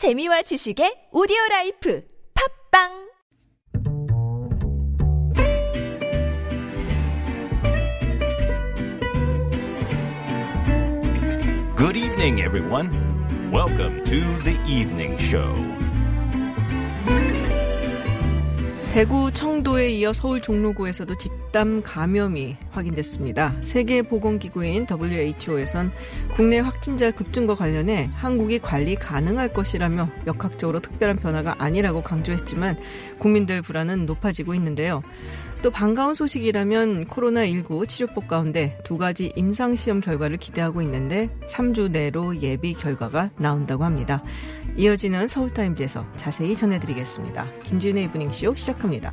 재미와 지식의 오디오 라이프 팟빵 Good evening, everyone. Welcome to the evening show. 대구 청도에 이어 서울 종로구에서도 집 단 감염이 확인됐습니다. 세계보건기구인 WHO에선 국내 확진자 급증과 관련해 한국이 관리 가능할 것이라며 역학적으로 특별한 변화가 아니라고 강조했지만 국민들 불안은 높아지고 있는데요. 또 반가운 소식이라면 코로나19 치료법 가운데 두 가지 임상시험 결과를 기대하고 있는데 3주 내로 예비 결과가 나온다고 합니다. 이어지는 서울타임즈에서 자세히 전해드리겠습니다. 김지은의 이브닝쇼 시작합니다.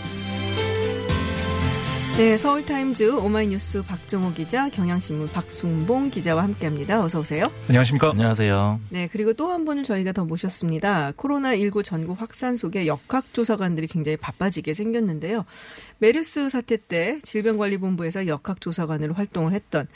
네, 서울타임즈 오마이뉴스 박정호 기자, 경향신문 박순봉 기자와 함께합니다. 어서 오세요. 안녕하십니까? 안녕하세요. 네, 그리고 또 한 분을 저희가 더 모셨습니다. 코로나19 전국 확산 속에 역학조사관들이 굉장히 바빠지게 생겼는데요. 메르스 사태 때 질병관리본부에서 역학조사관으로 활동을 했던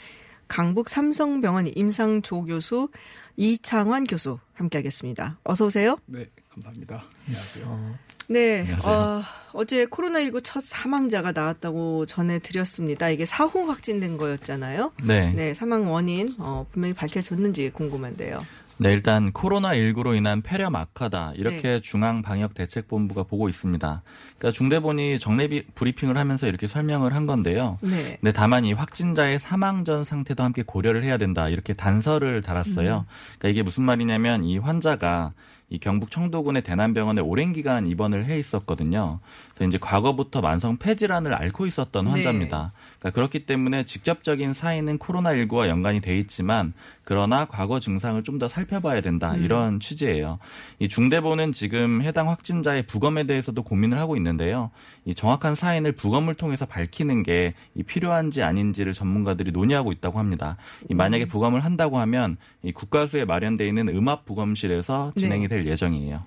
강북 삼성병원 임상조 교수 이창환 교수 함께하겠습니다. 어서 오세요. 네, 감사합니다. 안녕하세요. 네, 안녕하세요. 어, 어제 코로나19 첫 사망자가 나왔다고 전해드렸습니다. 이게 사후 확진된 거였잖아요. 네. 네. 네, 사망 원인 어, 분명히 밝혀졌는지 궁금한데요. 네, 일단 코로나19로 인한 폐렴 악화다. 이렇게 네. 중앙방역대책본부가 보고 있습니다. 그러니까 중대본이 정례 비- 브리핑을 하면서 이렇게 설명을 한 건데요. 네. 네, 다만 이 확진자의 사망 전 상태도 함께 고려를 해야 된다. 이렇게 단서를 달았어요. 그러니까 이게 무슨 말이냐면 이 환자가 이 경북 청도군의 대남병원에 오랜 기간 입원을 해 있었거든요. 이제 과거부터 만성 폐질환을 앓고 있었던 네. 환자입니다. 그러니까 그렇기 때문에 직접적인 사인은 코로나19와 연관이 돼 있지만 그러나 과거 증상을 좀 더 살펴봐야 된다. 음. 이런 취지예요. 이 중대본은 지금 해당 확진자의 부검에 대해서도 고민을 하고 있는데요. 이 정확한 사인을 부검을 통해서 밝히는 게 이 필요한지 아닌지를 전문가들이 논의하고 있다고 합니다. 이 만약에 음. 부검을 한다고 하면 이 국가수에 마련돼 있는 음압 부검실에서 진행이 네. 될 예정이에요.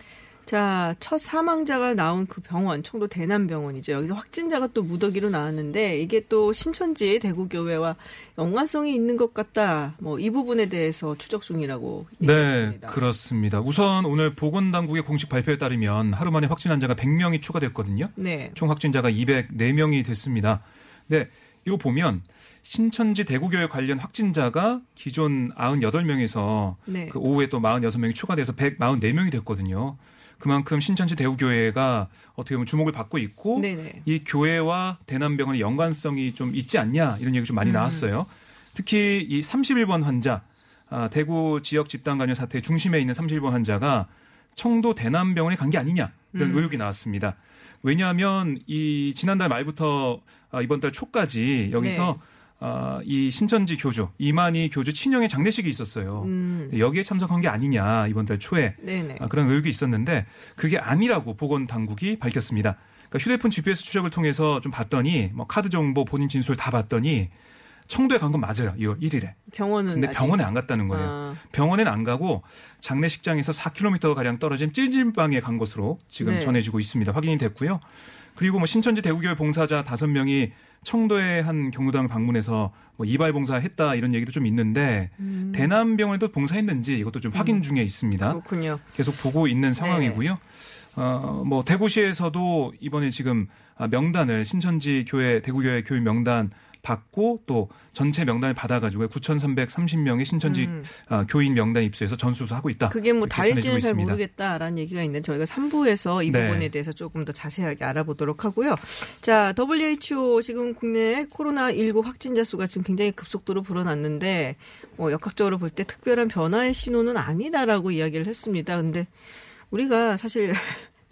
자, 첫 사망자가 나온 그 병원, 청도 대남병원이죠. 여기서 확진자가 또 무더기로 나왔는데 이게 또 신천지 대구교회와 연관성이 있는 것 같다. 뭐 이 부분에 대해서 추적 중이라고 네, 얘기했습니다. 그렇습니다. 우선 오늘 보건당국의 공식 발표에 따르면 하루 만에 확진 환자가 100명이 추가됐거든요. 네. 총 확진자가 204명이 됐습니다. 네, 이거 보면 신천지 대구교회 관련 확진자가 기존 98명에서 네. 그 오후에 또 46명이 추가돼서 144명이 됐거든요. 그만큼 신천지 대구교회가 어떻게 보면 주목을 받고 있고 네네. 이 교회와 대남병원의 연관성이 좀 있지 않냐 이런 얘기 좀 많이 음. 나왔어요. 특히 이 31번 환자 아, 대구 지역 집단 감염 사태의 중심에 있는 31번 환자가 청도 대남병원에 간 게 아니냐 이런 음. 의혹이 나왔습니다. 왜냐하면 이 지난달 말부터 아, 이번 달 초까지 여기서 네. 아, 이 신천지 교주 이만희 교주 친형의 장례식이 있었어요. 음. 여기에 참석한 게 아니냐 이번 달 초에. 아, 그런 의혹이 있었는데 그게 아니라고 보건 당국이 밝혔습니다. 그러니까 휴대폰 GPS 추적을 통해서 좀 봤더니 뭐 카드 정보 본인 진술 다 봤더니 청도에 간 건 맞아요. 2월 1일에. 병원은 근데 병원에 안 갔다는 거예요. 아, 병원에는 안 가고 장례식장에서 4km 가량 떨어진 찔찔방에 간 것으로 지금 네. 전해지고 있습니다. 확인이 됐고요. 그리고 뭐 신천지 대구교회 봉사자 5명이 청도의 한 경로당을 방문해서 뭐 이발 봉사했다 이런 얘기도 좀 있는데 음. 대남병원에도 봉사했는지 이것도 좀 확인 중에 있습니다. 그렇군요. 계속 보고 네. 있는 상황이고요. 어, 뭐 대구시에서도 이번에 지금 아, 명단을 신천지 교회 대구교회 교인 명단 받고 또 전체 명단을 받아가지고 9,330명의 신천지 음. 아, 교인 명단 입수해서 전수조사하고 있다. 그게 뭐 다 일지는 전해지고 잘. 모르겠다라는 얘기가 있는데 저희가 3부에서 이 네. 부분에 대해서 조금 더 자세하게 알아보도록 하고요. 자, WHO 지금 국내 코로나19 확진자 수가 지금 굉장히 급속도로 불어났는데 뭐 역학적으로 볼 때 특별한 변화의 신호는 아니다라고 이야기를 했습니다. 근데 우리가 사실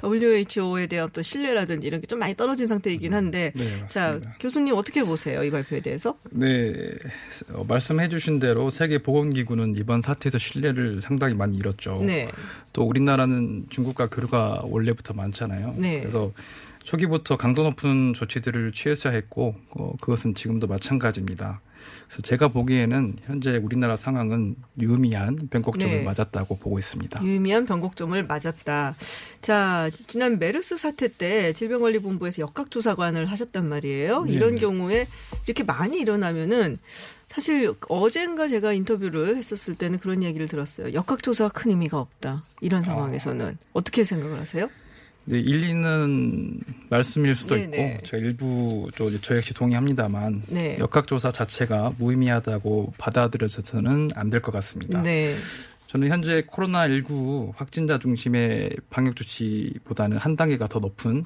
WHO에 대한 또 신뢰라든지 이런 게 좀 많이 떨어진 상태이긴 한데 네. 자, 교수님 어떻게 보세요? 이 발표에 대해서? 네, 어, 말씀해주신 대로 세계 보건기구는 이번 사태에서 신뢰를 상당히 많이 잃었죠. 네. 또 우리나라는 중국과 교류가 원래부터 많잖아요. 네. 그래서 초기부터 강도 높은 조치들을 취했어야 했고 어, 그것은 지금도 마찬가지입니다. 그래서 제가 보기에는 현재 우리나라 상황은 유의미한 변곡점을 네. 맞았다고 보고 있습니다. 유의미한 변곡점을 맞았다. 자, 지난 메르스 사태 때 질병관리본부에서 역학조사관을 하셨단 말이에요. 네. 이런 경우에 이렇게 많이 일어나면은 사실 어젠가 제가 인터뷰를 했었을 때는 그런 얘기를 들었어요. 역학조사가 큰 의미가 없다. 이런 상황에서는 어떻게 생각을 하세요? 네, 일리는 말씀일 수도 네네. 있고 제가 일부 저, 저 역시 동의합니다만 네. 역학조사 자체가 무의미하다고 받아들여져서는 안 될 것 같습니다. 네. 저는 현재 코로나 19 확진자 중심의 방역 조치보다는 한 단계가 더 높은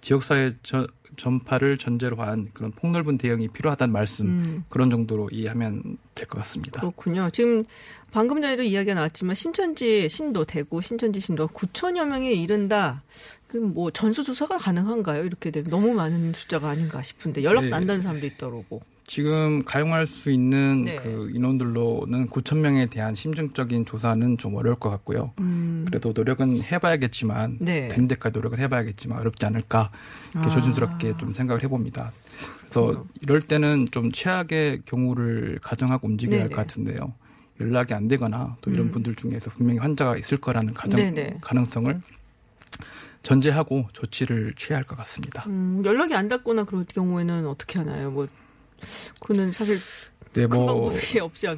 지역사회 저- 전파를 전제로 한 그런 폭넓은 대응이 필요하다는 말씀 음. 그런 정도로 이해하면 될 것 같습니다. 그렇군요. 지금 방금 전에도 이야기가 나왔지만 신천지 신도 대구 신천지 신도 9천여 명에 이른다. 그 뭐 전수 조사가 가능한가요? 이렇게 되면 너무 많은 숫자가 아닌가 싶은데 연락 네. 안 닿는 사람도 있더라고. 지금 가용할 수 있는 네. 그 인원들로는 9천 명에 대한 심층적인 조사는 좀 어려울 것 같고요. 음. 그래도 노력은 해봐야겠지만 네. 되는 데까지 노력을 해봐야겠지만 어렵지 않을까 이렇게 아. 조심스럽게 좀 생각을 해봅니다. 그래서 이럴 때는 좀 최악의 경우를 가정하고 움직여야 할 네네. 것 같은데요. 연락이 안 되거나 또 이런 음. 분들 중에서 분명히 환자가 있을 거라는 가정 네네. 가능성을 전제하고 조치를 취해야 할 것 같습니다. 음, 연락이 안 닿거나 그럴 경우에는 어떻게 하나요? 뭐 그는 사실 네, 큰뭐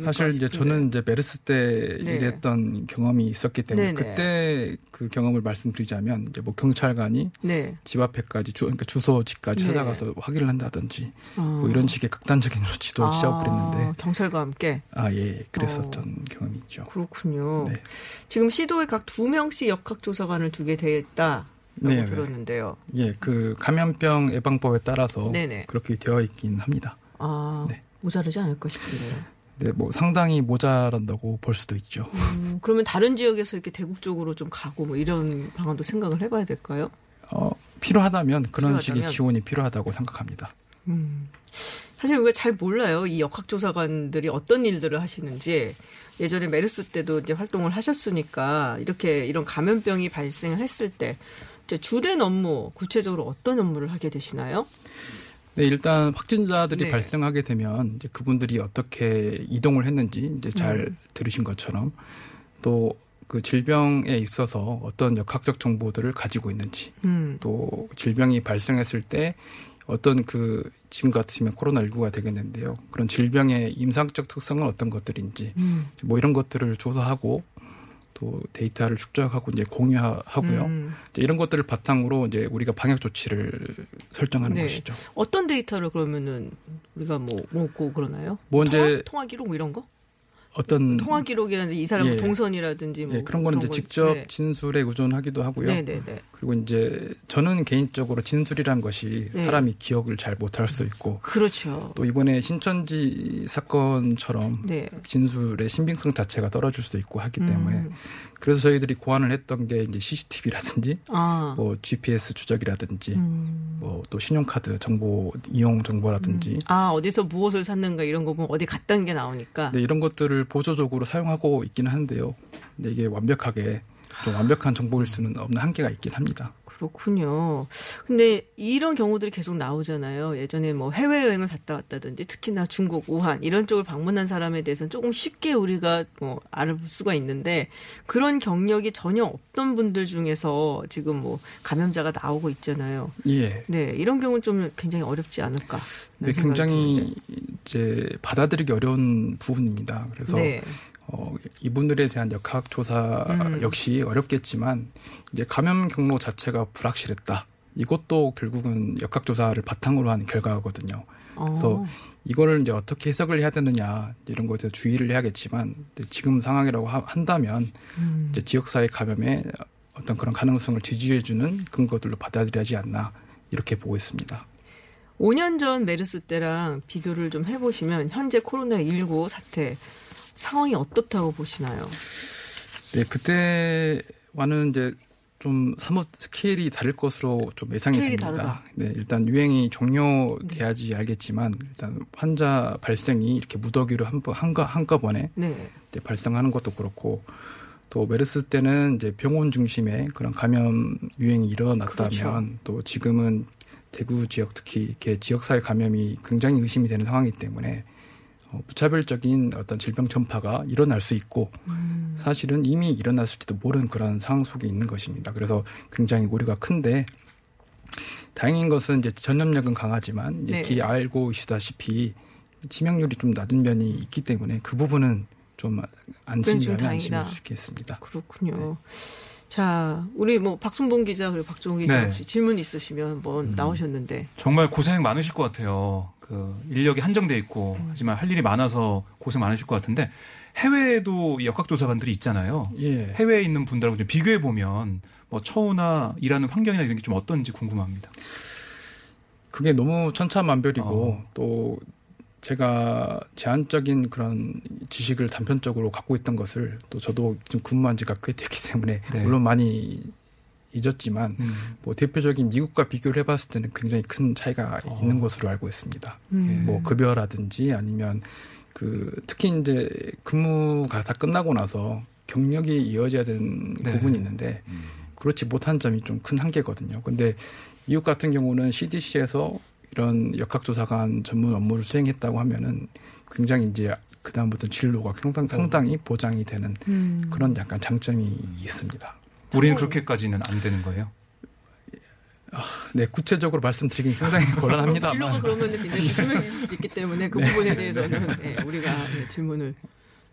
사실 이제 싶은데. 저는 이제 메르스 때 네. 일했던 경험이 있었기 때문에 네네. 그때 그 경험을 말씀드리자면 이제 뭐 경찰관이 네. 집 앞에까지 주 그러니까 주소지까지 네. 찾아가서 확인을 한다든지 어. 뭐 이런 식의 극단적인 조치도 아, 시작을 했는데 경찰과 함께 아 예 그랬었던 경험이 있죠. 그렇군요. 네. 지금 시도에 각 두 명씩 역학조사관을 두게 네, 네. 들었는데요. 예, 그 감염병 예방법에 따라서 네네. 그렇게 되어 있긴 합니다. 아 네. 모자르지 않을까 싶은데요. 네, 뭐 상당히 모자란다고 볼 수도 있죠. 음, 그러면 다른 지역에서 이렇게 대국적으로 좀 가고 뭐 이런 방안도 생각을 해봐야 될까요? 어, 필요하다면 그런 필요하다면. 식의 지원이 필요하다고 생각합니다. 음. 사실 우리가 잘 몰라요. 이 역학조사관들이 어떤 일들을 하시는지. 예전에 메르스 때도 이제 활동을 하셨으니까 이렇게 이런 감염병이 발생을 했을 때 주된 업무 구체적으로 어떤 업무를 하게 되시나요? 네, 일단 확진자들이 네. 발생하게 되면 이제 그분들이 어떻게 이동을 했는지 이제 잘 음. 들으신 것처럼 또 그 질병에 있어서 어떤 역학적 정보들을 가지고 있는지 음. 또 질병이 발생했을 때 어떤 그 지금 같으면 코로나19가 되겠는데요. 그런 질병의 임상적 특성은 어떤 것들인지 음. 뭐 이런 것들을 조사하고 또 데이터를 축적하고 이제 공유하고요. 음. 이제 이런 것들을 바탕으로 이제 우리가 방역 조치를 설정하는 네. 것이죠. 어떤 데이터를 그러면은 우리가 뭐 먹고 그러나요? 뭐 통화, 이제 통화 기록 뭐 이런 거? 어떤 통화 기록이라든지 이 사람 예. 동선이라든지 뭐 예, 그런 거는 이제 거- 직접 네. 진술에 의존하기도 하고요. 네, 네, 네. 그리고 이제 저는 개인적으로 진술이란 것이 네. 사람이 기억을 잘 못할 수 있고 그렇죠. 또 이번에 신천지 사건처럼 네. 진술의 신빙성 자체가 떨어질 수도 있고 하기 때문에 음. 그래서 저희들이 고안을 했던 게 이제 CCTV라든지 아. 뭐 GPS 추적이라든지 음. 뭐또 신용카드 정보 이용 정보라든지 아, 어디서 무엇을 샀는가 이런 거 보면 어디 갔다는 게 나오니까. 네, 이런 것들을 보조적으로 사용하고 있기는 한데요. 근데 이게 완벽하게 좀 완벽한 정보일 수는 없는 한계가 있긴 합니다. 그렇군요. 근데 이런 경우들이 계속 나오잖아요. 예전에 뭐 해외여행을 갔다 왔다든지 특히나 중국, 우한 이런 쪽을 방문한 사람에 대해서는 조금 쉽게 우리가 뭐 알아볼 수가 있는데 그런 경력이 전혀 없던 분들 중에서 지금 뭐 감염자가 나오고 있잖아요. 예. 네, 이런 경우는 좀 굉장히 어렵지 않을까. 네, 굉장히 이제 받아들이기 어려운 부분입니다. 그래서 네. 어, 이분들에 대한 역학 조사 음. 역시 어렵겠지만 이제 감염 경로 자체가 불확실했다. 이것도 결국은 역학 조사를 바탕으로 한 결과거든요. 그래서 어. 이거를 이제 어떻게 해석을 해야 되느냐 이런 것에 대해서 주의를 해야겠지만 지금 상황이라고 하- 한다면 음. 이제 지역사회 감염의 어떤 그런 가능성을 지지해주는 근거들로 받아들여야지 않나 이렇게 보고 있습니다. 5년 전 메르스 때랑 비교를 좀 해보시면 현재 코로나19 사태 상황이 어떻다고 보시나요? 네, 그때와는 이제 좀 사뭇 스케일이 다를 것으로 좀 예상이 됩니다. 다르다. 네, 일단 유행이 종료돼야지 알겠지만 일단 환자 발생이 이렇게 무더기로 한번 한가 한꺼번에 네. 발생하는 것도 그렇고 또 메르스 때는 이제 병원 중심의 그런 감염 유행이 일어났다면 그렇죠. 또 지금은 대구 지역 특히 이렇게 지역사회 감염이 굉장히 의심이 되는 상황이기 때문에 어, 무차별적인 어떤 질병 전파가 일어날 수 있고 음. 사실은 이미 일어났을지도 모르는 그런 상황 속에 있는 것입니다. 그래서 굉장히 우려가 큰데 다행인 것은 이제 전염력은 강하지만 네. 이렇게 알고 계시다시피 치명률이 좀 낮은 면이 있기 때문에 그 부분은 좀좀 안심이라면. 안심할 수 있겠습니다. 그렇군요. 자, 우리 뭐 박순봉 기자 그리고 박종호 기자 네. 혹시 질문 있으시면 한번 나오셨는데 정말 고생 많으실 것 같아요. 그 인력이 한정돼 있고 하지만 할 일이 많아서 고생 많으실 것 같은데 해외에도 이 역학조사관들이 있잖아요. 예. 해외에 있는 분들하고 좀 비교해 보면 뭐 처우나 일하는 환경이나 이런 게 좀 어떤지 궁금합니다. 그게 너무 천차만별이고 어. 또 제가 제한적인 그런 지식을 단편적으로 갖고 있던 것을 또 저도 지금 근무한 지가 꽤 됐기 때문에 네. 물론 많이 잊었지만 음. 뭐 대표적인 미국과 비교를 해봤을 때는 굉장히 큰 차이가 어. 있는 것으로 알고 있습니다. 음. 뭐 급여라든지 아니면 그 특히 이제 근무가 다 끝나고 나서 경력이 이어져야 되는 네. 부분이 있는데 그렇지 못한 점이 좀 큰 한계거든요. 근데 미국 같은 경우는 CDC에서 이런 역학조사관 전문 업무를 수행했다고 하면은 굉장히 이제 그 다음부터 진로가 상당, 상당히 보장이 되는 음. 그런 약간 장점이 있습니다. 우리는 그렇게까지는 안 되는 거예요. 네, 구체적으로 말씀드리긴 상당히 진로가 곤란합니다만. 그러면 굉장히 있을 수 있기 때문에 그 부분에 대해서는 네, 우리가 네, 질문을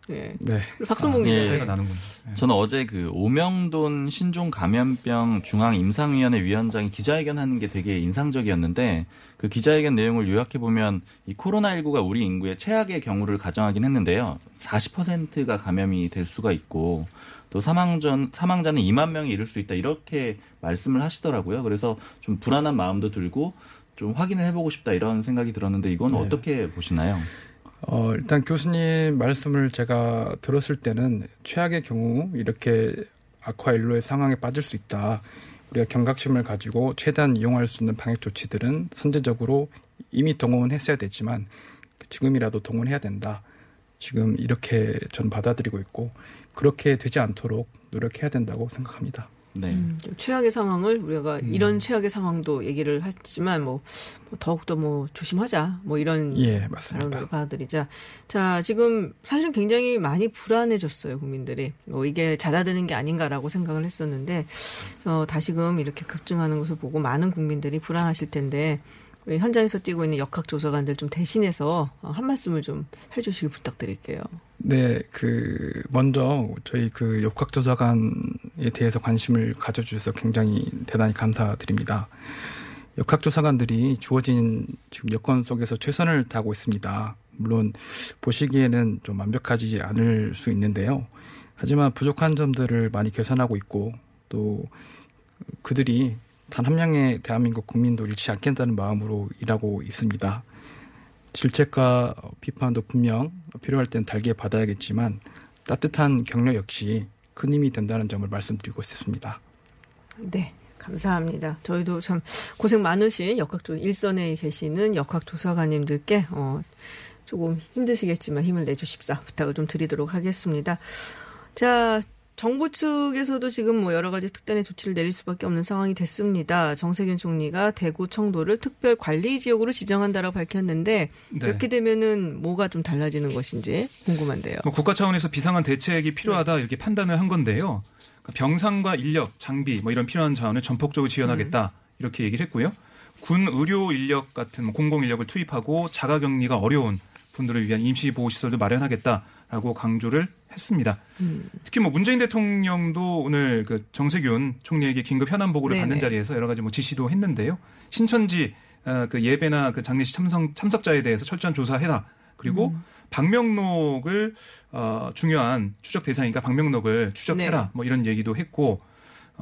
네. 네. 박순봉 아, 기자 예. 차이가 나는군요. 네. 저는 어제 그 오명돈 신종 감염병 중앙 임상위원회 위원장이 기자회견하는 게 되게 인상적이었는데 그 기자회견 내용을 요약해 보면 이 코로나19가 우리 인구의 최악의 경우를 가정하긴 했는데요. 40%가 감염이 될 수가 있고 또 사망전 사망자는 2만 명에 이를 수 있다 이렇게 말씀을 하시더라고요. 그래서 좀 불안한 마음도 들고 좀 확인을 해보고 싶다 이런 생각이 들었는데 이건 네. 어떻게 보시나요? 어, 일단 교수님 말씀을 제가 들었을 때는 최악의 경우 이렇게 아쿠아일로의 상황에 빠질 수 있다. 우리가 경각심을 가지고 최대한 이용할 수 있는 방역 조치들은 선제적으로 이미 동원했어야 되지만 지금이라도 동원해야 된다. 지금 이렇게 전 받아들이고 있고 그렇게 되지 않도록 노력해야 된다고 생각합니다. 네. 음, 좀 최악의 상황을 우리가 이런 최악의 상황도 얘기를 했지만 뭐, 뭐 더욱더 뭐 조심하자 뭐 이런 예. 발언을 받아들이자. 자, 지금 사실은 굉장히 많이 불안해졌어요, 국민들이. 뭐 이게 잦아드는 게 아닌가라고 생각을 했었는데, 어, 다시금 이렇게 급증하는 것을 보고 많은 국민들이 불안하실 텐데, 우리 현장에서 뛰고 있는 역학조사관들 좀 대신해서 어, 한 말씀을 좀 해주시길 부탁드릴게요. 네, 그 먼저 저희 그 역학조사관에 대해서 관심을 가져주셔서 굉장히 대단히 감사드립니다. 역학조사관들이 주어진 지금 여건 속에서 최선을 다하고 있습니다. 물론 보시기에는 좀 완벽하지 않을 수 있는데요. 하지만 부족한 점들을 많이 개선하고 있고 또 그들이 단 한 명의 대한민국 국민도 잃지 않겠다는 마음으로 일하고 있습니다. 질책과 비판도 분명 필요할 땐 달게 받아야겠지만 따뜻한 격려 역시 큰 힘이 된다는 점을 말씀드리고 싶습니다. 네. 감사합니다. 저희도 참 고생 많으신 역학조 일선에 계시는 역학조사관님들께 어, 조금 힘드시겠지만 힘을 내주십사 부탁을 좀 드리도록 하겠습니다. 자, 정부 측에서도 지금 뭐 여러 가지 특단의 조치를 내릴 수밖에 없는 상황이 됐습니다. 정세균 총리가 대구 청도를 특별 관리 지역으로 지정한다라고 밝혔는데 네. 이렇게 되면은 뭐가 좀 달라지는 것인지 궁금한데요. 뭐 국가 차원에서 비상한 대책이 필요하다 이렇게 판단을 한 건데요. 그러니까 병상과 인력, 장비 뭐 이런 필요한 자원을 전폭적으로 지원하겠다 이렇게 얘기를 했고요. 군 의료 인력 같은 뭐 공공 인력을 투입하고 자가 격리가 어려운 분들을 위한 임시 보호 시설도 마련하겠다 라고 강조를 했습니다. 특히 뭐 문재인 대통령도 오늘 그 정세균 총리에게 긴급 현안 보고를 네네. 받는 자리에서 여러 가지 뭐 지시도 했는데요. 신천지 어, 그 예배나 그 장례식 참석 참석자에 대해서 철저한 조사해라. 그리고 음. 방명록을 어, 중요한 추적 대상이니까 방명록을 추적해라. 네. 뭐 이런 얘기도 했고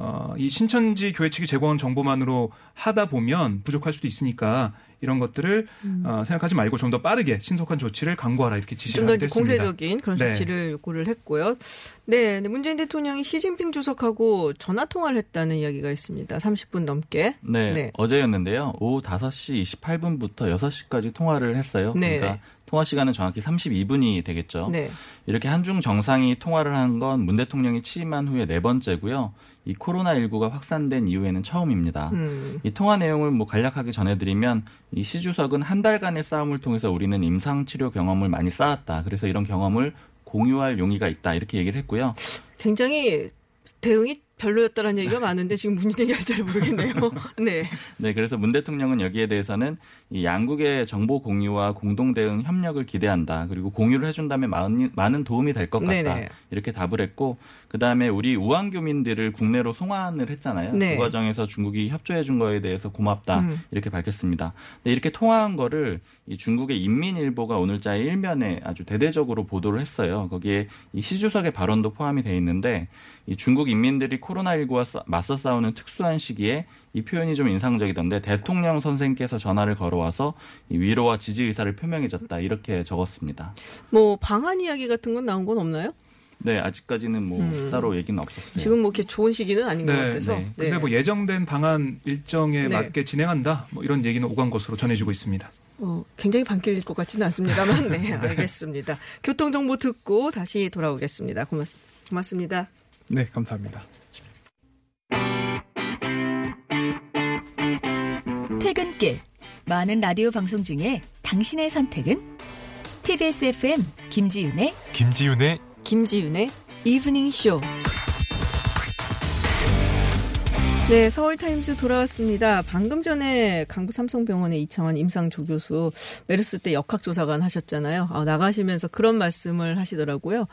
어, 이 신천지 교회 측이 제공한 정보만으로 하다 보면 부족할 수도 있으니까 이런 것들을 어, 생각하지 말고 좀 더 빠르게 신속한 조치를 강구하라 이렇게 지시를 음. 좀더 하기도 이제 했습니다. 공세적인 그런 네. 조치를 요구를 했고요. 네, 네, 문재인 대통령이 시진핑 주석하고 전화 통화를 했다는 이야기가 있습니다. 30분 넘게. 네, 네. 어제였는데요. 오후 5시 28분부터 6시까지 통화를 했어요. 네. 그러니까 통화 시간은 정확히 32분이 되겠죠. 네. 이렇게 한중 정상이 통화를 한 건 문 대통령이 취임한 후에 네 번째고요. 이 코로나19가 확산된 이후에는 처음입니다. 음. 이 통화 내용을 뭐 간략하게 전해드리면 이 시 주석은 한 달간의 싸움을 통해서 우리는 임상 치료 경험을 많이 쌓았다. 그래서 이런 경험을 공유할 용의가 있다. 이렇게 얘기를 했고요. 굉장히 대응이 별로였다라는 얘기가 많은데 지금 무슨 얘기할지 잘 모르겠네요. 네. 네, 그래서 문 대통령은 여기에 대해서는 이 양국의 정보 공유와 공동 대응 협력을 기대한다. 그리고 공유를 해준다면 많은, 많은 도움이 될 것 같다. 네네. 이렇게 답을 했고, 그 다음에 우리 우한 교민들을 국내로 송환을 했잖아요. 네. 그 과정에서 중국이 협조해 준 거에 대해서 고맙다. 음. 이렇게 밝혔습니다. 근데 이렇게 통화한 거를 이 중국의 인민일보가 오늘자의 일면에 아주 대대적으로 보도를 했어요. 거기에 이 시주석의 발언도 포함이 돼 있는데 이 중국 인민들이 코로나19와 싸- 맞서 싸우는 특수한 시기에 이 표현이 좀 인상적이던데 대통령 선생께서 전화를 걸어와서 이 위로와 지지 의사를 표명해줬다 이렇게 적었습니다. 뭐 방한 이야기 같은 건 나온 건 없나요? 네, 아직까지는 뭐 음. 따로 얘기는 없었어요. 지금 뭐 이렇게 좋은 시기는 아닌 것 네, 같아서. 네. 근데 뭐 예정된 방안 일정에 네. 맞게 진행한다. 뭐 이런 얘기는 오간 것으로 전해지고 있습니다. 어, 굉장히 반길릴 것 같지는 않습니다만, 네, 알겠습니다. 교통 정보 듣고 다시 돌아오겠습니다. 고맙, 고맙습니다. 네, 감사합니다. 퇴근길 많은 라디오 방송 중에 당신의 선택은 TBS FM 김지윤의 김지윤의 김지윤의 이브닝 쇼. 네, 서울타임스 돌아왔습니다. 방금 전에 강북 삼성병원의 이창환 임상 조 교수 메르스 때 역학조사관 하셨잖아요. 아, 나가시면서 그런 말씀을 하시더라고요.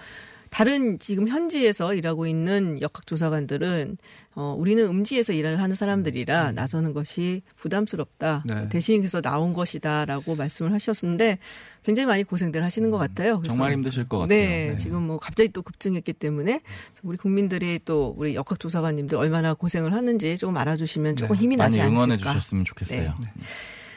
다른 지금 현지에서 일하고 있는 역학조사관들은 어, 우리는 음지에서 일을 하는 사람들이라 나서는 것이 부담스럽다. 네. 대신해서 나온 것이다라고 말씀을 하셨는데 굉장히 많이 고생들 하시는 것 같아요. 그래서 정말 힘드실 것 같아요. 네, 네. 지금 뭐 갑자기 또 급증했기 때문에 우리 국민들이 또 우리 역학조사관님들 얼마나 고생을 하는지 조금 알아주시면 조금 힘이 많이 나지 않을까. 응원해 주셨으면 좋겠어요.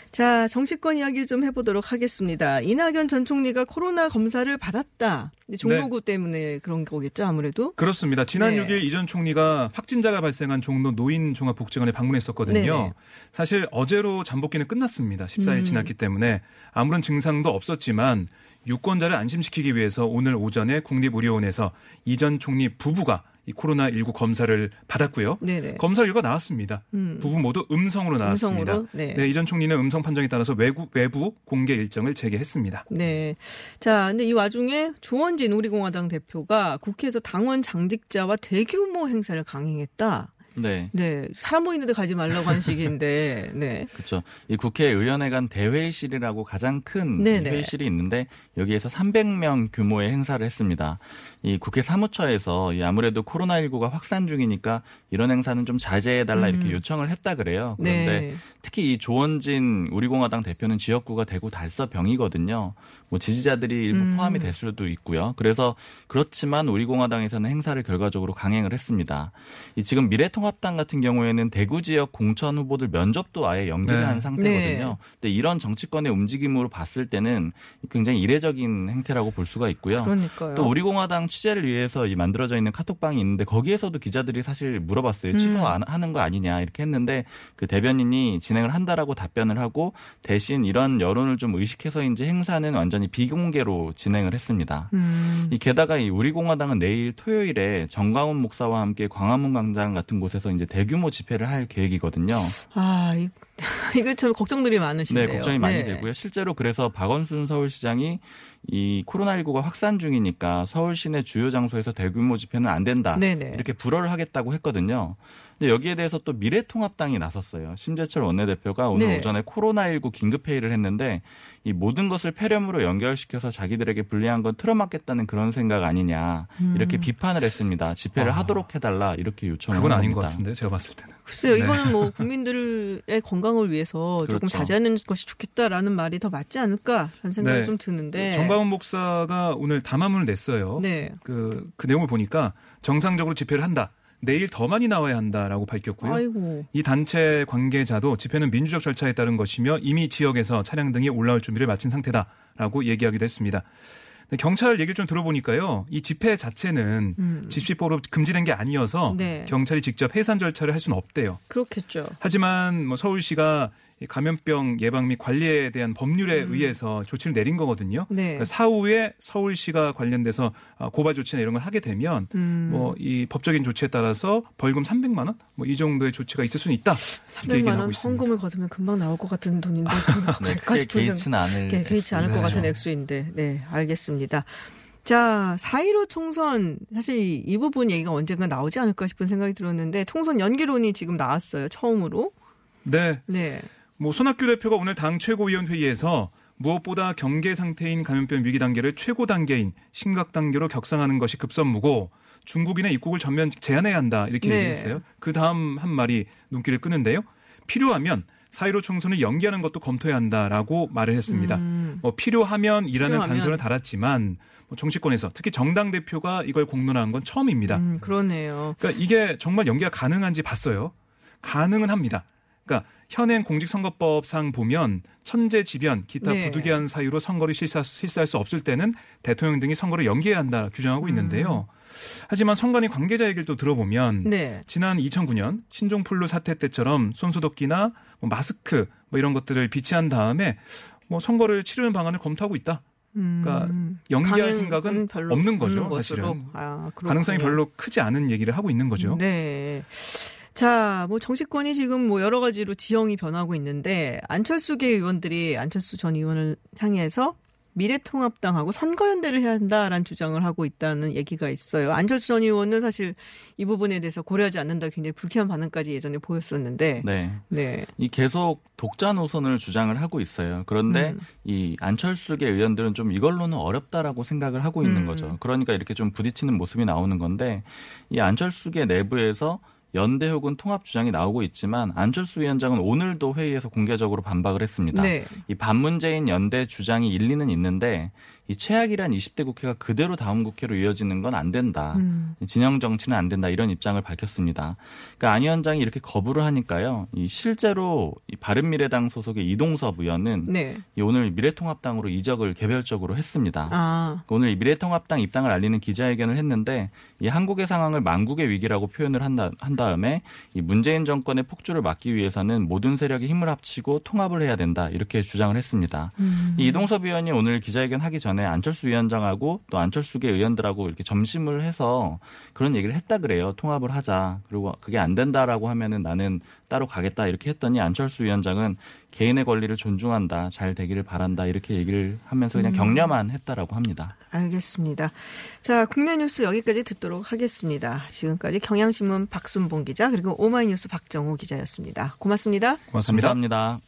네. 자, 정치권 이야기를 좀 해보도록 하겠습니다. 이낙연 전 총리가 코로나 검사를 받았다. 근데 종로구 때문에 그런 거겠죠, 아무래도. 그렇습니다. 지난 네. 6일 이 전 총리가 확진자가 발생한 종로 노인 종합복지관에 방문했었거든요. 네네. 사실 어제로 잠복기는 끝났습니다. 14일 음. 지났기 때문에 아무런 증상도 없었지만 유권자를 안심시키기 위해서 오늘 오전에 국립의료원에서 이 전 총리 부부가 이 코로나19 검사를 받았고요. 네네. 검사 결과 나왔습니다. 음. 부부 모두 음성으로 나왔습니다. 음성으로? 네. 이전 총리는 음성 판정에 따라서 외부, 외부 공개 일정을 재개했습니다. 네. 자, 근데 이 와중에 조원진 우리공화당 대표가 국회에서 당원 장직자와 대규모 행사를 강행했다. 네. 네. 사람 모이는데 가지 말라고 한 식인데, 네. 그렇죠. 이 국회의원회 간 대회의실이라고 가장 큰이 네네. 회의실이 있는데 여기에서 300명 규모의 행사를 했습니다. 이 국회 사무처에서 이 아무래도 코로나19가 확산 중이니까 이런 행사는 좀 자제해달라 이렇게 요청을 했다 그래요. 그런데 음. 네. 특히 이 조원진 우리공화당 대표는 지역구가 대구 달서병이거든요. 뭐 지지자들이 일부 음. 포함이 될 수도 있고요. 그래서 그렇지만 우리공화당에서는 행사를 결과적으로 강행을 했습니다. 이 지금 미래통합당 같은 경우에는 대구 지역 공천 후보들 면접도 아예 연기를 네. 한 상태거든요. 네. 근데 이런 정치권의 움직임으로 봤을 때는 굉장히 이례적인 행태라고 볼 수가 있고요. 그러니까요. 또 우리공화당 취재를 위해서 이 만들어져 있는 카톡방이 있는데 거기에서도 기자들이 사실 물어봤어요. 음. 취소 안 하는 거 아니냐 이렇게 했는데 그 대변인이 진행을 한다라고 답변을 하고 대신 이런 여론을 좀 의식해서인지 행사는 완전히 비공개로 진행을 했습니다. 음. 이 게다가 이 우리공화당은 내일 토요일에 정광훈 목사와 함께 광화문 광장 같은 곳에서 이제 대규모 집회를 할 계획이거든요. 아, 이, 이거 참 걱정들이 많으신데요. 네, 걱정이 많이 네. 되고요. 실제로 그래서 박원순 서울시장이 이 코로나19가 확산 중이니까 서울 시내 주요 장소에서 대규모 집회는 안 된다. 네네. 이렇게 불허를 하겠다고 했거든요. 근데 여기에 대해서 또 미래통합당이 나섰어요. 심재철 원내대표가 오늘 네. 오전에 코로나19 긴급회의를 했는데 이 모든 것을 폐렴으로 연결시켜서 자기들에게 불리한 건 틀어막겠다는 그런 생각 아니냐 이렇게 음. 비판을 했습니다. 집회를 아. 하도록 해달라 이렇게 요청을 그건 한 아닌 것 겁니다. 같은데 제가 봤을 때는. 글쎄요, 네. 이거는 뭐 국민들의 건강을 위해서 조금 그렇죠. 자제하는 것이 좋겠다라는 말이 더 맞지 않을까라는 생각이 네. 좀 드는데. 정광훈 목사가 오늘 담화문을 냈어요. 네. 그, 그 내용을 보니까 정상적으로 집회를 한다. 내일 더 많이 나와야 한다라고 밝혔고요. 아이고. 이 단체 관계자도 집회는 민주적 절차에 따른 것이며 이미 지역에서 차량 등이 올라올 준비를 마친 상태다라고 얘기하기도 했습니다. 경찰 얘기를 좀 들어보니까요. 이 집회 자체는 음. 집시법으로 금지된 게 아니어서 네. 경찰이 직접 해산 절차를 할 수는 없대요. 그렇겠죠. 하지만 뭐 서울시가 이 감염병 예방 및 관리에 대한 법률에 음. 의해서 조치를 내린 거거든요. 네. 그러니까 사후에 서울시가 관련돼서 아, 고발 조치나 이런 걸 하게 되면 음. 뭐이 법적인 조치에 따라서 벌금 300만 원 뭐 이 정도의 조치가 있을 수는 있다. 이렇게 300만 얘기를 원. 헌금을 거두면 금방 나올 것 같은 돈인데 네, 싶은 개의치는 않을 게 개의치 않을 것 네. 같은 액수인데, 네, 알겠습니다. 자, 4.15 총선, 사실 이, 이 부분 얘기가 언젠가 나오지 않을까 싶은 생각이 들었는데, 총선 연기론이 지금 나왔어요, 처음으로. 네. 네. 뭐 손학규 대표가 오늘 당 최고위원 회의에서 무엇보다 경계 상태인 감염병 위기 단계를 최고 단계인 심각 단계로 격상하는 것이 급선무고 중국인의 입국을 전면 제한해야 한다 이렇게 네. 얘기했어요. 그 다음 한 말이 눈길을 끄는데요. 필요하면 사이로 총선을 연기하는 것도 검토해야 한다라고 말을 했습니다. 음. 뭐 필요하면이라는 필요하면. 단서를 달았지만 뭐 정치권에서 특히 정당 대표가 이걸 공론화한 건 처음입니다. 음, 그러네요. 그러니까 이게 정말 연기가 가능한지 봤어요. 가능은 합니다. 그러니까 현행 공직선거법상 보면 천재지변, 기타 네. 부득이한 사유로 선거를 실사, 실시할 수 없을 때는 대통령 등이 선거를 연기해야 한다 규정하고 있는데요. 하지만 선관위 관계자 얘기를 또 들어보면 음. 네. 지난 2009년 신종플루 사태 때처럼 손소독기나 뭐 마스크 뭐 이런 것들을 비치한 다음에 뭐 선거를 치르는 방안을 검토하고 있다. 그러니까 음. 연기할 생각은 없는 거죠, 없는. 사실은. 아. 가능성이 별로 크지 않은 얘기를 하고 있는 거죠. 네. 자, 뭐 정치권이 지금 뭐 여러 가지로 지형이 변하고 있는데 안철수계 의원들이 안철수 전 의원을 향해서 미래통합당하고 선거연대를 해야 한다라는 주장을 하고 있다는 얘기가 있어요. 안철수 전 의원은 사실 이 부분에 대해서 고려하지 않는다 굉장히 불쾌한 반응까지 예전에 보였었는데 네. 네. 이 계속 독자 노선을 주장을 하고 있어요. 그런데 음. 이 안철수계 의원들은 좀 이걸로는 어렵다라고 생각을 하고 있는 음. 거죠. 그러니까 이렇게 좀 부딪히는 모습이 나오는 건데 이 안철수계 내부에서 연대 혹은 통합 주장이 나오고 있지만 안철수 위원장은 오늘도 회의에서 공개적으로 반박을 했습니다. 네. 이 반문재인 연대 주장이 일리는 있는데 이 최악이란 20대 국회가 그대로 다음 국회로 이어지는 건 안 된다. 음. 진영 정치는 안 된다 이런 입장을 밝혔습니다. 그러니까 안 위원장이 이렇게 거부를 하니까요. 이 실제로 이 바른미래당 소속의 이동섭 의원은 네. 이 오늘 미래통합당으로 이적을 개별적으로 했습니다. 아. 오늘 이 미래통합당 입당을 알리는 기자회견을 했는데 이 한국의 상황을 망국의 위기라고 표현을 한, 다, 한 다음에 이 문재인 정권의 폭주를 막기 위해서는 모든 세력이 힘을 합치고 통합을 해야 된다 이렇게 주장을 했습니다. 음. 이 이동섭 의원이 오늘 기자회견 하기 전에 안철수 위원장하고 또 안철수계 의원들하고 이렇게 점심을 해서 그런 얘기를 했다 그래요. 통합을 하자. 그리고 그게 안 된다라고 하면은 나는 따로 가겠다 이렇게 했더니 안철수 위원장은 개인의 권리를 존중한다. 잘 되기를 바란다. 이렇게 얘기를 하면서 그냥 격려만 했다라고 합니다. 알겠습니다. 자, 국내 뉴스 여기까지 듣도록 하겠습니다. 지금까지 경향신문 박순봉 기자 그리고 오마이뉴스 박정호 기자였습니다. 고맙습니다. 고맙습니다. 감사합니다.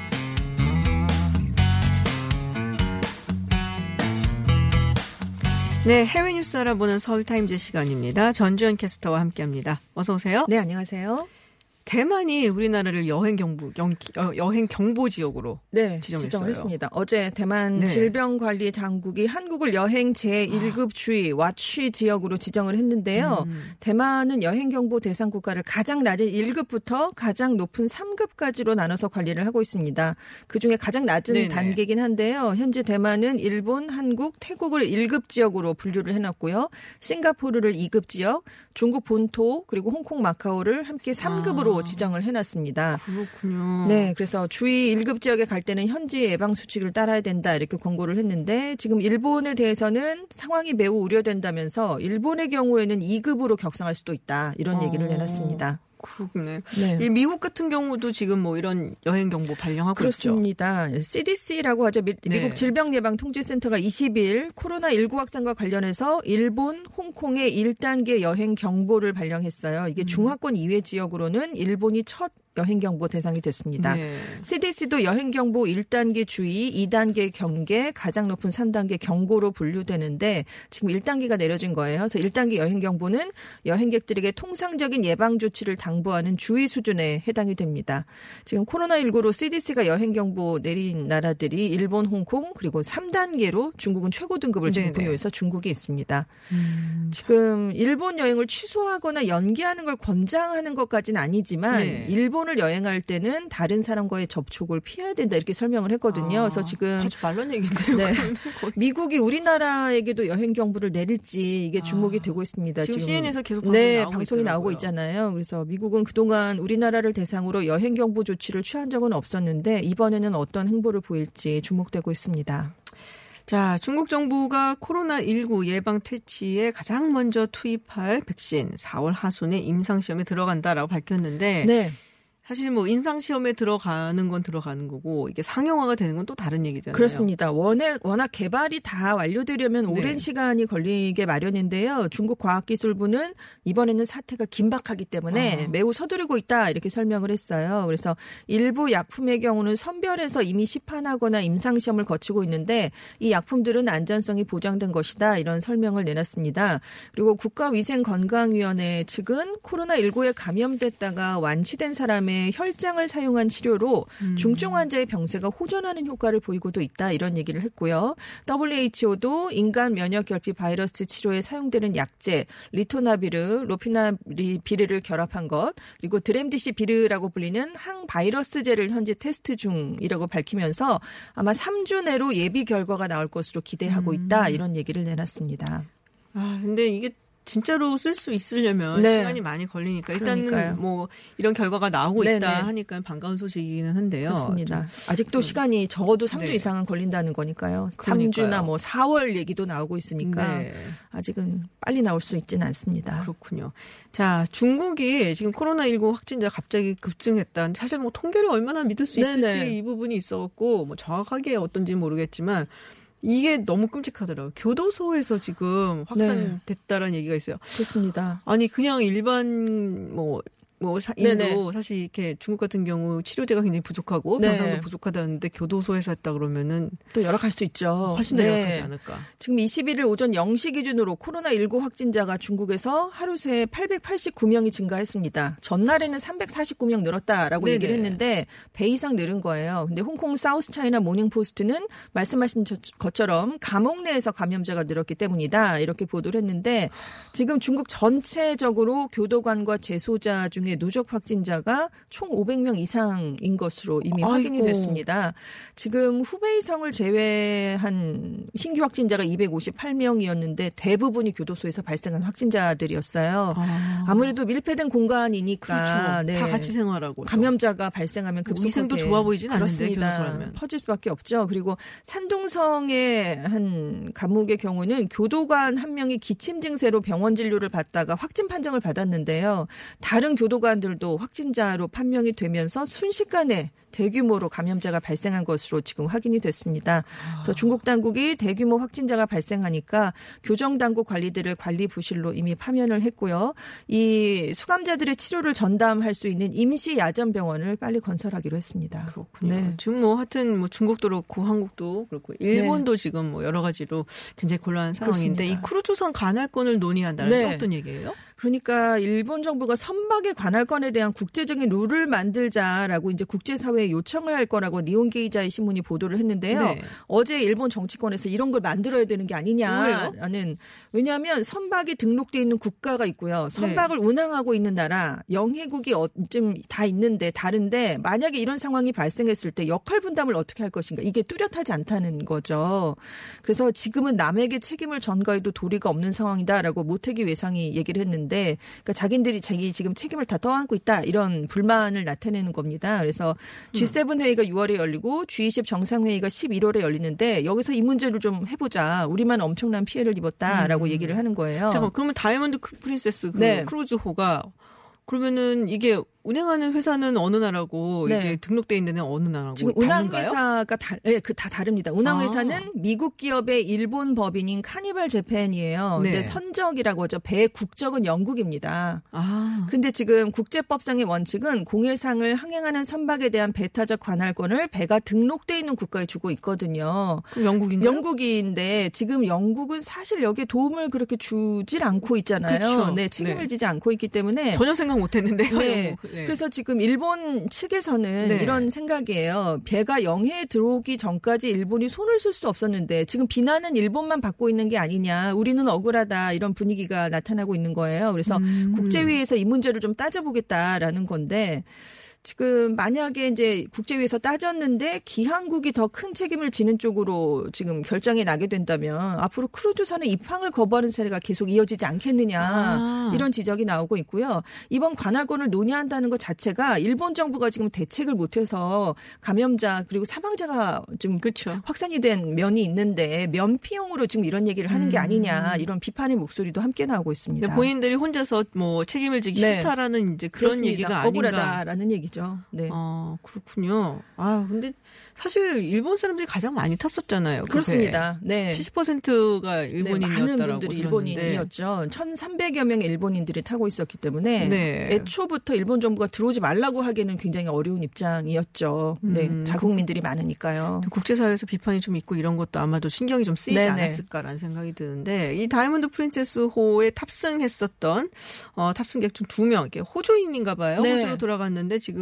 네, 해외 뉴스 알아보는 서울타임즈 시간입니다. 전주현 캐스터와 함께합니다. 어서 오세요. 네, 안녕하세요. 대만이 우리나라를 여행 경보 영, 어, 여행 경보 지역으로 네, 지정했어요. 지정을 했습니다. 어제 대만 네. 질병관리 당국이 한국을 여행 제1급 주의 와취 지역으로 지정을 했는데요. 음. 대만은 여행 경보 대상 국가를 가장 낮은 1급부터 가장 높은 3급까지로 나눠서 관리를 하고 있습니다. 그중에 가장 낮은 네네. 단계긴 한데요. 현재 대만은 일본, 한국, 태국을 1급 지역으로 분류를 해 놨고요. 싱가포르를 2급 지역, 중국 본토 그리고 홍콩, 마카오를 함께 3급으로 아. 지정을 해놨습니다. 그렇군요. 네, 그래서 주의 1급 지역에 갈 때는 현지 예방 수칙을 따라야 된다 이렇게 권고를 했는데 지금 일본에 대해서는 상황이 매우 우려된다면서 일본의 경우에는 2급으로 격상할 수도 있다 이런 어. 얘기를 내놨습니다. 그렇네. 네. 이 미국 같은 경우도 지금 뭐 이런 여행 경보 발령하고 있죠. 그렇습니다. CDC라고 하죠. 미, 네. 국 질병예방통제센터가 20일 코로나19 확산과 관련해서 일본, 홍콩의 1단계 여행 경보를 발령했어요. 음. 이게 중화권 이외 지역으로는 일본이 첫 여행경보 대상이 됐습니다. 네. CDC도 여행경보 1단계 주의, 2단계 경계, 가장 높은 3단계 경고로 분류되는데 지금 1단계가 내려진 거예요. 그래서 1단계 여행경보는 여행객들에게 통상적인 예방 조치를 당부하는 주의 수준에 해당이 됩니다. 지금 코로나19로 CDC가 여행경보 내린 나라들이 일본, 홍콩 그리고 3단계로 중국은 최고 등급을 지금. 부여해서 중국이 있습니다. 지금 일본 여행을 취소하거나 연기하는 걸 권장하는 것까지는 아니지만 네. 일본 을 여행할 때는 다른 사람과의 접촉을 피해야 된다 이렇게 설명을 했거든요. 아, 그래서 지금 아주 말론 얘기인데요. 네. 미국이 우리나라에게도 여행 경보를 내릴지 이게 주목이 되고 있습니다. 아, 지금 CNN에서 계속 방송이 네, 나오고 방송이 나오고 있더라고요. 있잖아요. 그래서 미국은 그동안 우리나라를 대상으로 여행 경보 조치를 취한 적은 없었는데 이번에는 어떤 행보를 보일지 주목되고 있습니다. 자, 중국 정부가 코로나19 예방 퇴치에 가장 먼저 투입할 백신 4월 하순에 임상시험에 들어간다라고 밝혔는데 네. 사실 뭐 임상시험에 들어가는 건 들어가는 거고 이게 상용화가 되는 건 또 다른 얘기잖아요. 그렇습니다. 워낙, 워낙 개발이 다 완료되려면 네. 오랜 시간이 걸리게 마련인데요. 중국 과학기술부는 이번에는 사태가 긴박하기 때문에 아. 매우 서두르고 있다 이렇게 설명을 했어요. 그래서 일부 약품의 경우는 선별해서 이미 시판하거나 임상시험을 거치고 있는데 이 약품들은 안전성이 보장된 것이다 이런 설명을 내놨습니다. 그리고 국가위생건강위원회 측은 코로나19에 감염됐다가 완치된 사람의 혈장을 사용한 치료로 음. 중증 환자의 병세가 호전하는 효과를 보이고도 있다 이런 얘기를 했고요. WHO도 인간 면역 결핍 바이러스 치료에 사용되는 약제 리토나비르, 로피나비르를 결합한 것 그리고 드렘디시 비르라고 불리는 항바이러스제를 현재 테스트 중이라고 밝히면서 아마 3주 내로 예비 결과가 나올 것으로 기대하고 있다 음. 이런 얘기를 내놨습니다. 아, 근데 이게 진짜로 쓸 수 있으려면 네. 시간이 많이 걸리니까 일단은 그러니까요. 뭐 이런 결과가 나오고 네네. 있다 하니까 반가운 소식이기는 한데요. 그렇습니다. 좀 아직도 시간이 적어도 3주 네. 이상은 걸린다는 거니까요. 그러니까요. 3주나 뭐 4월 얘기도 나오고 있으니까 네. 아직은 빨리 나올 수 있지는 않습니다. 그렇군요. 자, 중국이 지금 코로나19 확진자 갑자기 급증했다. 사실 뭐 통계를 얼마나 믿을 수 있을지 네네. 이 부분이 있었고 뭐 정확하게 어떤지 모르겠지만 이게 너무 끔찍하더라고요. 교도소에서 지금 확산됐다라는 얘기가 있어요. 그렇습니다. 아니 그냥 일반 뭐. 뭐 사- 네네. 인도 사실 이렇게 중국 같은 경우 치료제가 굉장히 부족하고 네. 병상도 부족하다는데 교도소에서 했다 그러면은 또 열악할 수 있죠. 훨씬 더 열악하지 않을까. 지금 21일 오전 0시 기준으로 코로나19 확진자가 중국에서 하루 새 889명이 증가했습니다. 전날에는 349명 늘었다라고 네네. 얘기를 했는데 배 이상 늘은 거예요. 근데 홍콩 사우스 차이나 모닝 포스트는 말씀하신 저- 것처럼 감옥 내에서 감염자가 늘었기 때문이다. 이렇게 보도를 했는데 지금 중국 전체적으로 교도관과 재소자 중에 누적 확진자가 총 500명 이상인 것으로 이미 확인이 아이고. 됐습니다. 지금 후베이성을 제외한 신규 확진자가 258명이었는데 대부분이 교도소에서 발생한 확진자들이었어요. 아. 아무래도 밀폐된 공간이니까 그렇죠. 다 같이 생활하고 감염자가 발생하면 뭐 급속하게 좋아 보이진 않는데, 그렇습니다. 교도소라면. 퍼질 수밖에 없죠. 그리고 산둥성의 한 감옥의 경우는 교도관 한 명이 기침 증세로 병원 진료를 받다가 확진 판정을 받았는데요. 다른 교도 관들도 확진자로 판명이 되면서 순식간에 대규모로 감염자가 발생한 것으로 지금 확인이 됐습니다. 그래서 중국 당국이 대규모 확진자가 발생하니까 교정 당국 관리들을 관리 부실로 이미 파면을 했고요. 이 수감자들의 치료를 전담할 수 있는 임시 야전 병원을 빨리 건설하기로 했습니다. 그렇군요. 네. 지금 뭐 하여튼 뭐 중국도 그렇고 한국도 그렇고 일본도 지금 뭐 여러 가지로 굉장히 곤란한 상황인데 그렇습니다. 이 크루즈선 관할권을 논의한다는 네. 게 어떤 얘기예요? 그러니까 일본 정부가 선박의 관할권에 대한 국제적인 룰을 만들자라고 이제 국제사회 에 요청을 할 거라고 니온게이자의 신문이 보도를 했는데요. 네. 어제 일본 정치권에서 이런 걸 만들어야 되는 게 아니냐라는 왜냐하면 선박이 등록돼 있는 국가가 있고요. 선박을 네. 운항하고 있는 나라 영해국이 좀다 있는데 다른데 만약에 이런 상황이 발생했을 때 역할 분담을 어떻게 할 것인가 이게 뚜렷하지 않다는 거죠. 그래서 지금은 남에게 책임을 전가해도 도리가 없는 상황이다라고 모태기 외상이 얘기를 했는데 그러니까 자기들이 자기 지금 책임을 다 떠안고 있다 이런 불만을 나타내는 겁니다. 그래서 G7 회의가 6월에 열리고 G20 정상회의가 11월에 열리는데 여기서 이 문제를 좀 해보자. 우리만 엄청난 피해를 입었다라고 얘기를 하는 거예요. 잠깐 그러면 다이아몬드 크- 프린세스 그 네. 크루즈호가 그러면은 이게 운행하는 회사는 어느 나라고 네. 이게 등록돼 있는 데는 어느 나라고 지금? 운항회사가 다, 예, 그다 다릅니다. 운항회사는 아. 미국 기업의 일본 법인인 카니발 재팬이에요. 네. 근데 선적이라고 하죠. 배 국적은 영국입니다. 아, 근데 지금 국제법상의 원칙은 공해상을 항행하는 선박에 대한 배타적 관할권을 배가 등록돼 있는 국가에 주고 있거든요. 그럼 영국인가요? 영국인데 지금 영국은 사실 여기에 도움을 그렇게 주질 않고 있잖아요. 그렇죠. 네, 책임을 네. 지지 않고 있기 때문에 전혀 생각 못 했는데요. 네. 영국. 네. 그래서 지금 일본 측에서는 네. 이런 생각이에요. 배가 영해에 들어오기 전까지 일본이 손을 쓸 수 없었는데 지금 비난은 일본만 받고 있는 게 아니냐. 우리는 억울하다. 이런 분위기가 나타나고 있는 거예요. 그래서 음. 국제위에서 이 문제를 좀 따져보겠다라는 건데 지금 만약에 이제 국제위에서 따졌는데 기항국이 더 큰 책임을 지는 쪽으로 지금 결정이 나게 된다면 앞으로 크루즈선의 입항을 거부하는 사례가 계속 이어지지 않겠느냐 아. 이런 지적이 나오고 있고요. 이번 관할권을 논의한다는 것 자체가 일본 정부가 지금 대책을 못해서 감염자 그리고 사망자가 좀 그렇죠. 확산이 된 면이 있는데 면피용으로 지금 이런 얘기를 하는 게 음. 아니냐 이런 비판의 목소리도 함께 나오고 있습니다. 본인들이 혼자서 뭐 책임을 지기 네. 싫다라는 이제 그런 그렇습니다. 얘기가 아닌가. 억울하다라는 얘기죠. 네. 아, 그렇군요. 아, 근데 사실 일본 사람들이 가장 많이 탔었잖아요. 그 그렇습니다. 네. 70%가 네, 일본인이었다라고 많은 분들이. 일본인이었죠. 1,300여 명의 일본인들이 타고 있었기 때문에 네. 애초부터 일본 정부가 들어오지 말라고 하기에는 굉장히 어려운 입장이었죠. 네, 음. 자국민들이 많으니까요. 국제사회에서 비판이 좀 있고 이런 것도 아마도 신경이 좀 쓰이지 네네. 않았을까라는 생각이 드는데 이 다이아몬드 프린세스 호에 탑승했었던 어, 탑승객 중 두 명, 이게 호주인인가 봐요. 네. 호주로 돌아갔는데 지금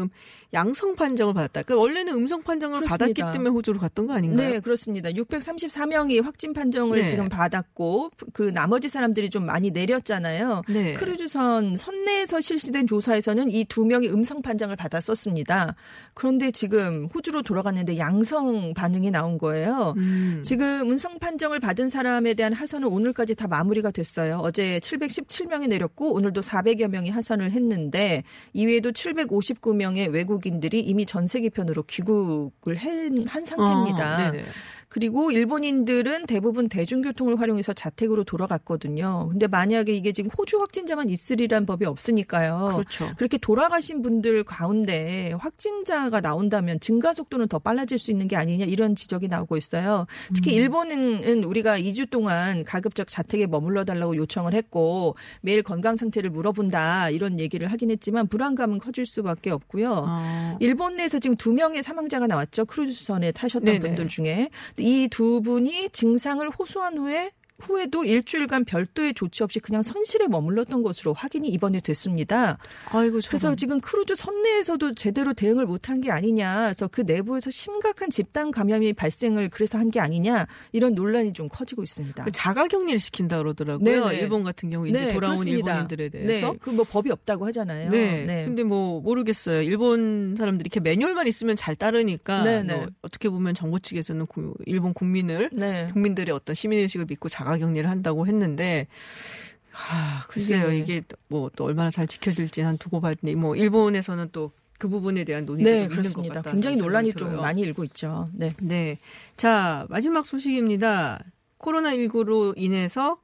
양성 판정을 받았다. 그러니까 원래는 음성 판정을 그렇습니다. 받았기 때문에 호주로 갔던 거 아닌가요? 네, 그렇습니다. 634명이 확진 판정을 네. 지금 받았고 그 나머지 사람들이 좀 많이 내렸잖아요. 네. 크루즈선 선내에서 실시된 조사에서는 이 두 명이 음성 판정을 받았었습니다. 그런데 지금 호주로 돌아갔는데 양성 반응이 나온 거예요. 음. 지금 음성 판정을 받은 사람에 대한 하선은 오늘까지 다 마무리가 됐어요. 어제 717명이 내렸고 오늘도 400여 명이 하선을 했는데 이외에도 759명 의 외국인들이 이미 전 세계편으로 귀국을 한, 한 상태입니다. 아, 네네. 그리고 일본인들은 대부분 대중교통을 활용해서 자택으로 돌아갔거든요. 근데 만약에 이게 지금 호주 확진자만 있으리란 법이 없으니까요. 그렇죠. 그렇게 돌아가신 분들 가운데 확진자가 나온다면 증가 속도는 더 빨라질 수 있는 게 아니냐 이런 지적이 나오고 있어요. 특히 음. 일본은 우리가 2주 동안 가급적 자택에 머물러 달라고 요청을 했고 매일 건강 상태를 물어본다 이런 얘기를 하긴 했지만 불안감은 커질 수밖에 없고요. 아. 일본 내에서 지금 두 명의 사망자가 나왔죠. 크루즈선에 타셨던 네네. 분들 중에 이 두 분이 증상을 호소한 후에 후에도 일주일간 별도의 조치 없이 그냥 선실에 머물렀던 것으로 확인이 이번에 됐습니다. 아이고, 그래서. 지금 크루즈 선내에서도 제대로 대응을 못한 게 아니냐. 그래서 그 내부에서 심각한 집단 감염이 발생을 그래서 한 게 아니냐. 이런 논란이 좀 커지고 있습니다. 그 자가격리를 시킨다 그러더라고요. 네네. 일본 같은 경우 이제 네, 돌아온 그렇습니다. 일본인들에 대해서. 네, 그뭐 법이 없다고 하잖아요. 네. 근데 뭐 모르겠어요. 일본 사람들이 이렇게 매뉴얼만 있으면 잘 따르니까 네네. 뭐 어떻게 보면 정부 측에서는 구- 일본 국민을 네. 국민들의 어떤 시민의식을 믿고 자가 격리를 한다고 했는데 아, 글쎄요. 네. 이게 뭐 또 얼마나 잘 지켜질지 한 두고 봐야 되는데 뭐 일본에서는 또 그 부분에 대한 논의도 네, 좀 있는 것 그렇습니다. 같다. 굉장히 논란이 좀 많이 일고 있죠. 네. 네. 자, 마지막 소식입니다. 코로나19로 인해서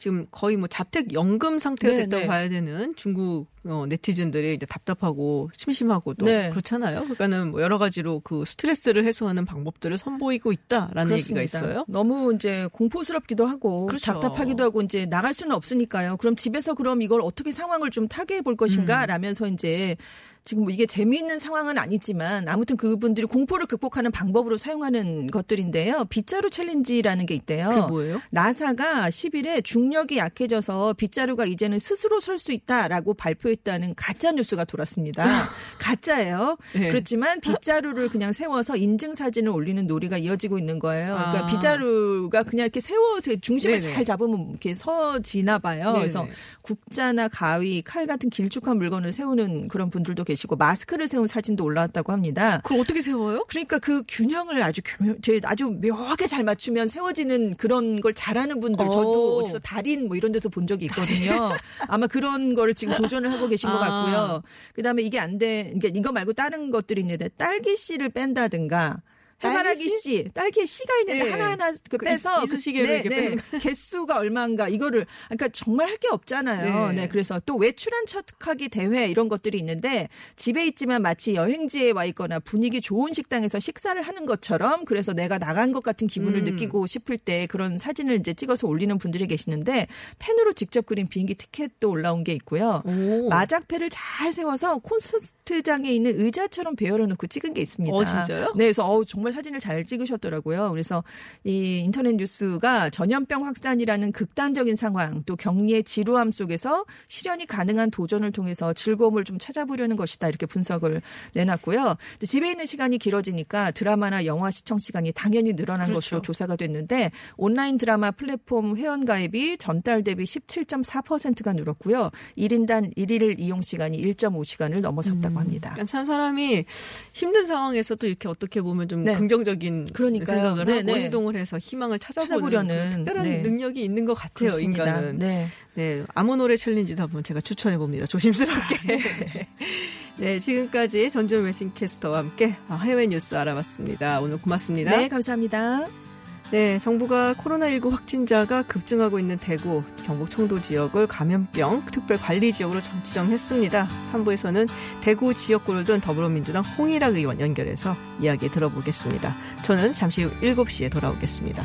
지금 거의 뭐 자택 연금 상태가 네, 됐다고 네. 봐야 되는 중국 어, 네티즌들이 이제 답답하고 심심하고 또 네. 그렇잖아요. 그러니까는 뭐 여러 가지로 그 스트레스를 해소하는 방법들을 선보이고 있다라는 얘기가 그렇습니다. 있어요. 너무 이제 공포스럽기도 하고 그렇죠. 답답하기도 하고 이제 나갈 수는 없으니까요. 그럼 집에서 그럼 이걸 어떻게 상황을 좀 타개해 볼 음. 것인가 라면서 이제 지금 뭐 이게 재미있는 상황은 아니지만 아무튼 그분들이 공포를 극복하는 방법으로 사용하는 것들인데요. 빗자루 챌린지라는 게 있대요. 그게 뭐예요? 나사가 10일에 중력이 약해져서 빗자루가 이제는 스스로 설 수 있다라고 발표했다는 가짜 뉴스가 돌았습니다. 가짜예요. 네. 그렇지만 빗자루를 그냥 세워서 인증 사진을 올리는 놀이가 이어지고 있는 거예요. 그러니까 아. 빗자루가 그냥 이렇게 세워서 중심을 네네. 잘 잡으면 이렇게 서지나 봐요. 네네. 그래서 국자나 가위, 칼 같은 길쭉한 물건을 세우는 그런 분들도 계시고 마스크를 세운 사진도 올라왔다고 합니다. 그걸 어떻게 세워요? 그러니까 그 균형을 아주 교묘, 제 아주 묘하게 잘 맞추면 세워지는 그런 걸 잘하는 분들 오. 저도 어디서 달인 뭐 이런 데서 본 적이 있거든요. 아마 그런 거를 지금 도전을 하고 계신 것 아. 같고요. 그다음에 이게 안 돼, 그러니까 이거 말고 다른 것들이 있는데 딸기 씨를 뺀다든가 해바라기 씨, 딸기에 씨가 있는데 네. 하나하나 그그 빼서 이쑤- 이쑤시개로 네, 네. 개수가 얼마인가 이거를 그러니까 정말 할 게 없잖아요. 네. 네. 그래서 또 외출한 척하기 대회 이런 것들이 있는데 집에 있지만 마치 여행지에 와 있거나 분위기 좋은 식당에서 식사를 하는 것처럼 그래서 내가 나간 것 같은 기분을 음. 느끼고 싶을 때 그런 사진을 이제 찍어서 올리는 분들이 계시는데 펜으로 직접 그린 비행기 티켓도 올라온 게 있고요. 오. 마작패를 잘 세워서 콘서트장에 있는 의자처럼 배열해 놓고 찍은 게 있습니다. 어, 진짜요? 네, 그래서 어우, 정말 사진을 잘 찍으셨더라고요. 그래서 이 인터넷 뉴스가 전염병 확산이라는 극단적인 상황, 또 격리의 지루함 속에서 실현이 가능한 도전을 통해서 즐거움을 좀 찾아보려는 것이다. 이렇게 분석을 내놨고요. 집에 있는 시간이 길어지니까 드라마나 영화 시청 시간이 당연히 늘어난 그렇죠. 것으로 조사가 됐는데 온라인 드라마 플랫폼 회원 가입이 전달 대비 17.4%가 늘었고요. 1인당 1일 이용 시간이 1.5시간을 넘어섰다고 합니다. 그러니까 참 사람이 힘든 상황에서도 이렇게 어떻게 보면 좀 네. 긍정적인 그러니까요. 생각을 네, 하고 네. 행동을 해서 희망을 찾아보려는, 특별한 네. 능력이 있는 것 같아요. 그렇습니다. 인간은. 네. 네, 아무 노래 챌린지도 한번 제가 추천해 봅니다. 조심스럽게. 네, 지금까지 전준 웨싱캐스터와 함께 해외 뉴스 알아봤습니다. 오늘 고맙습니다. 네, 감사합니다. 네, 정부가 코로나19 확진자가 급증하고 있는 대구, 경북 청도 지역을 감염병 특별 관리 지역으로 전- 지정했습니다. 3부에서는 대구 지역구를 둔 더불어민주당 홍일학 의원 연결해서 이야기 들어보겠습니다. 저는 잠시 후 7시에 돌아오겠습니다.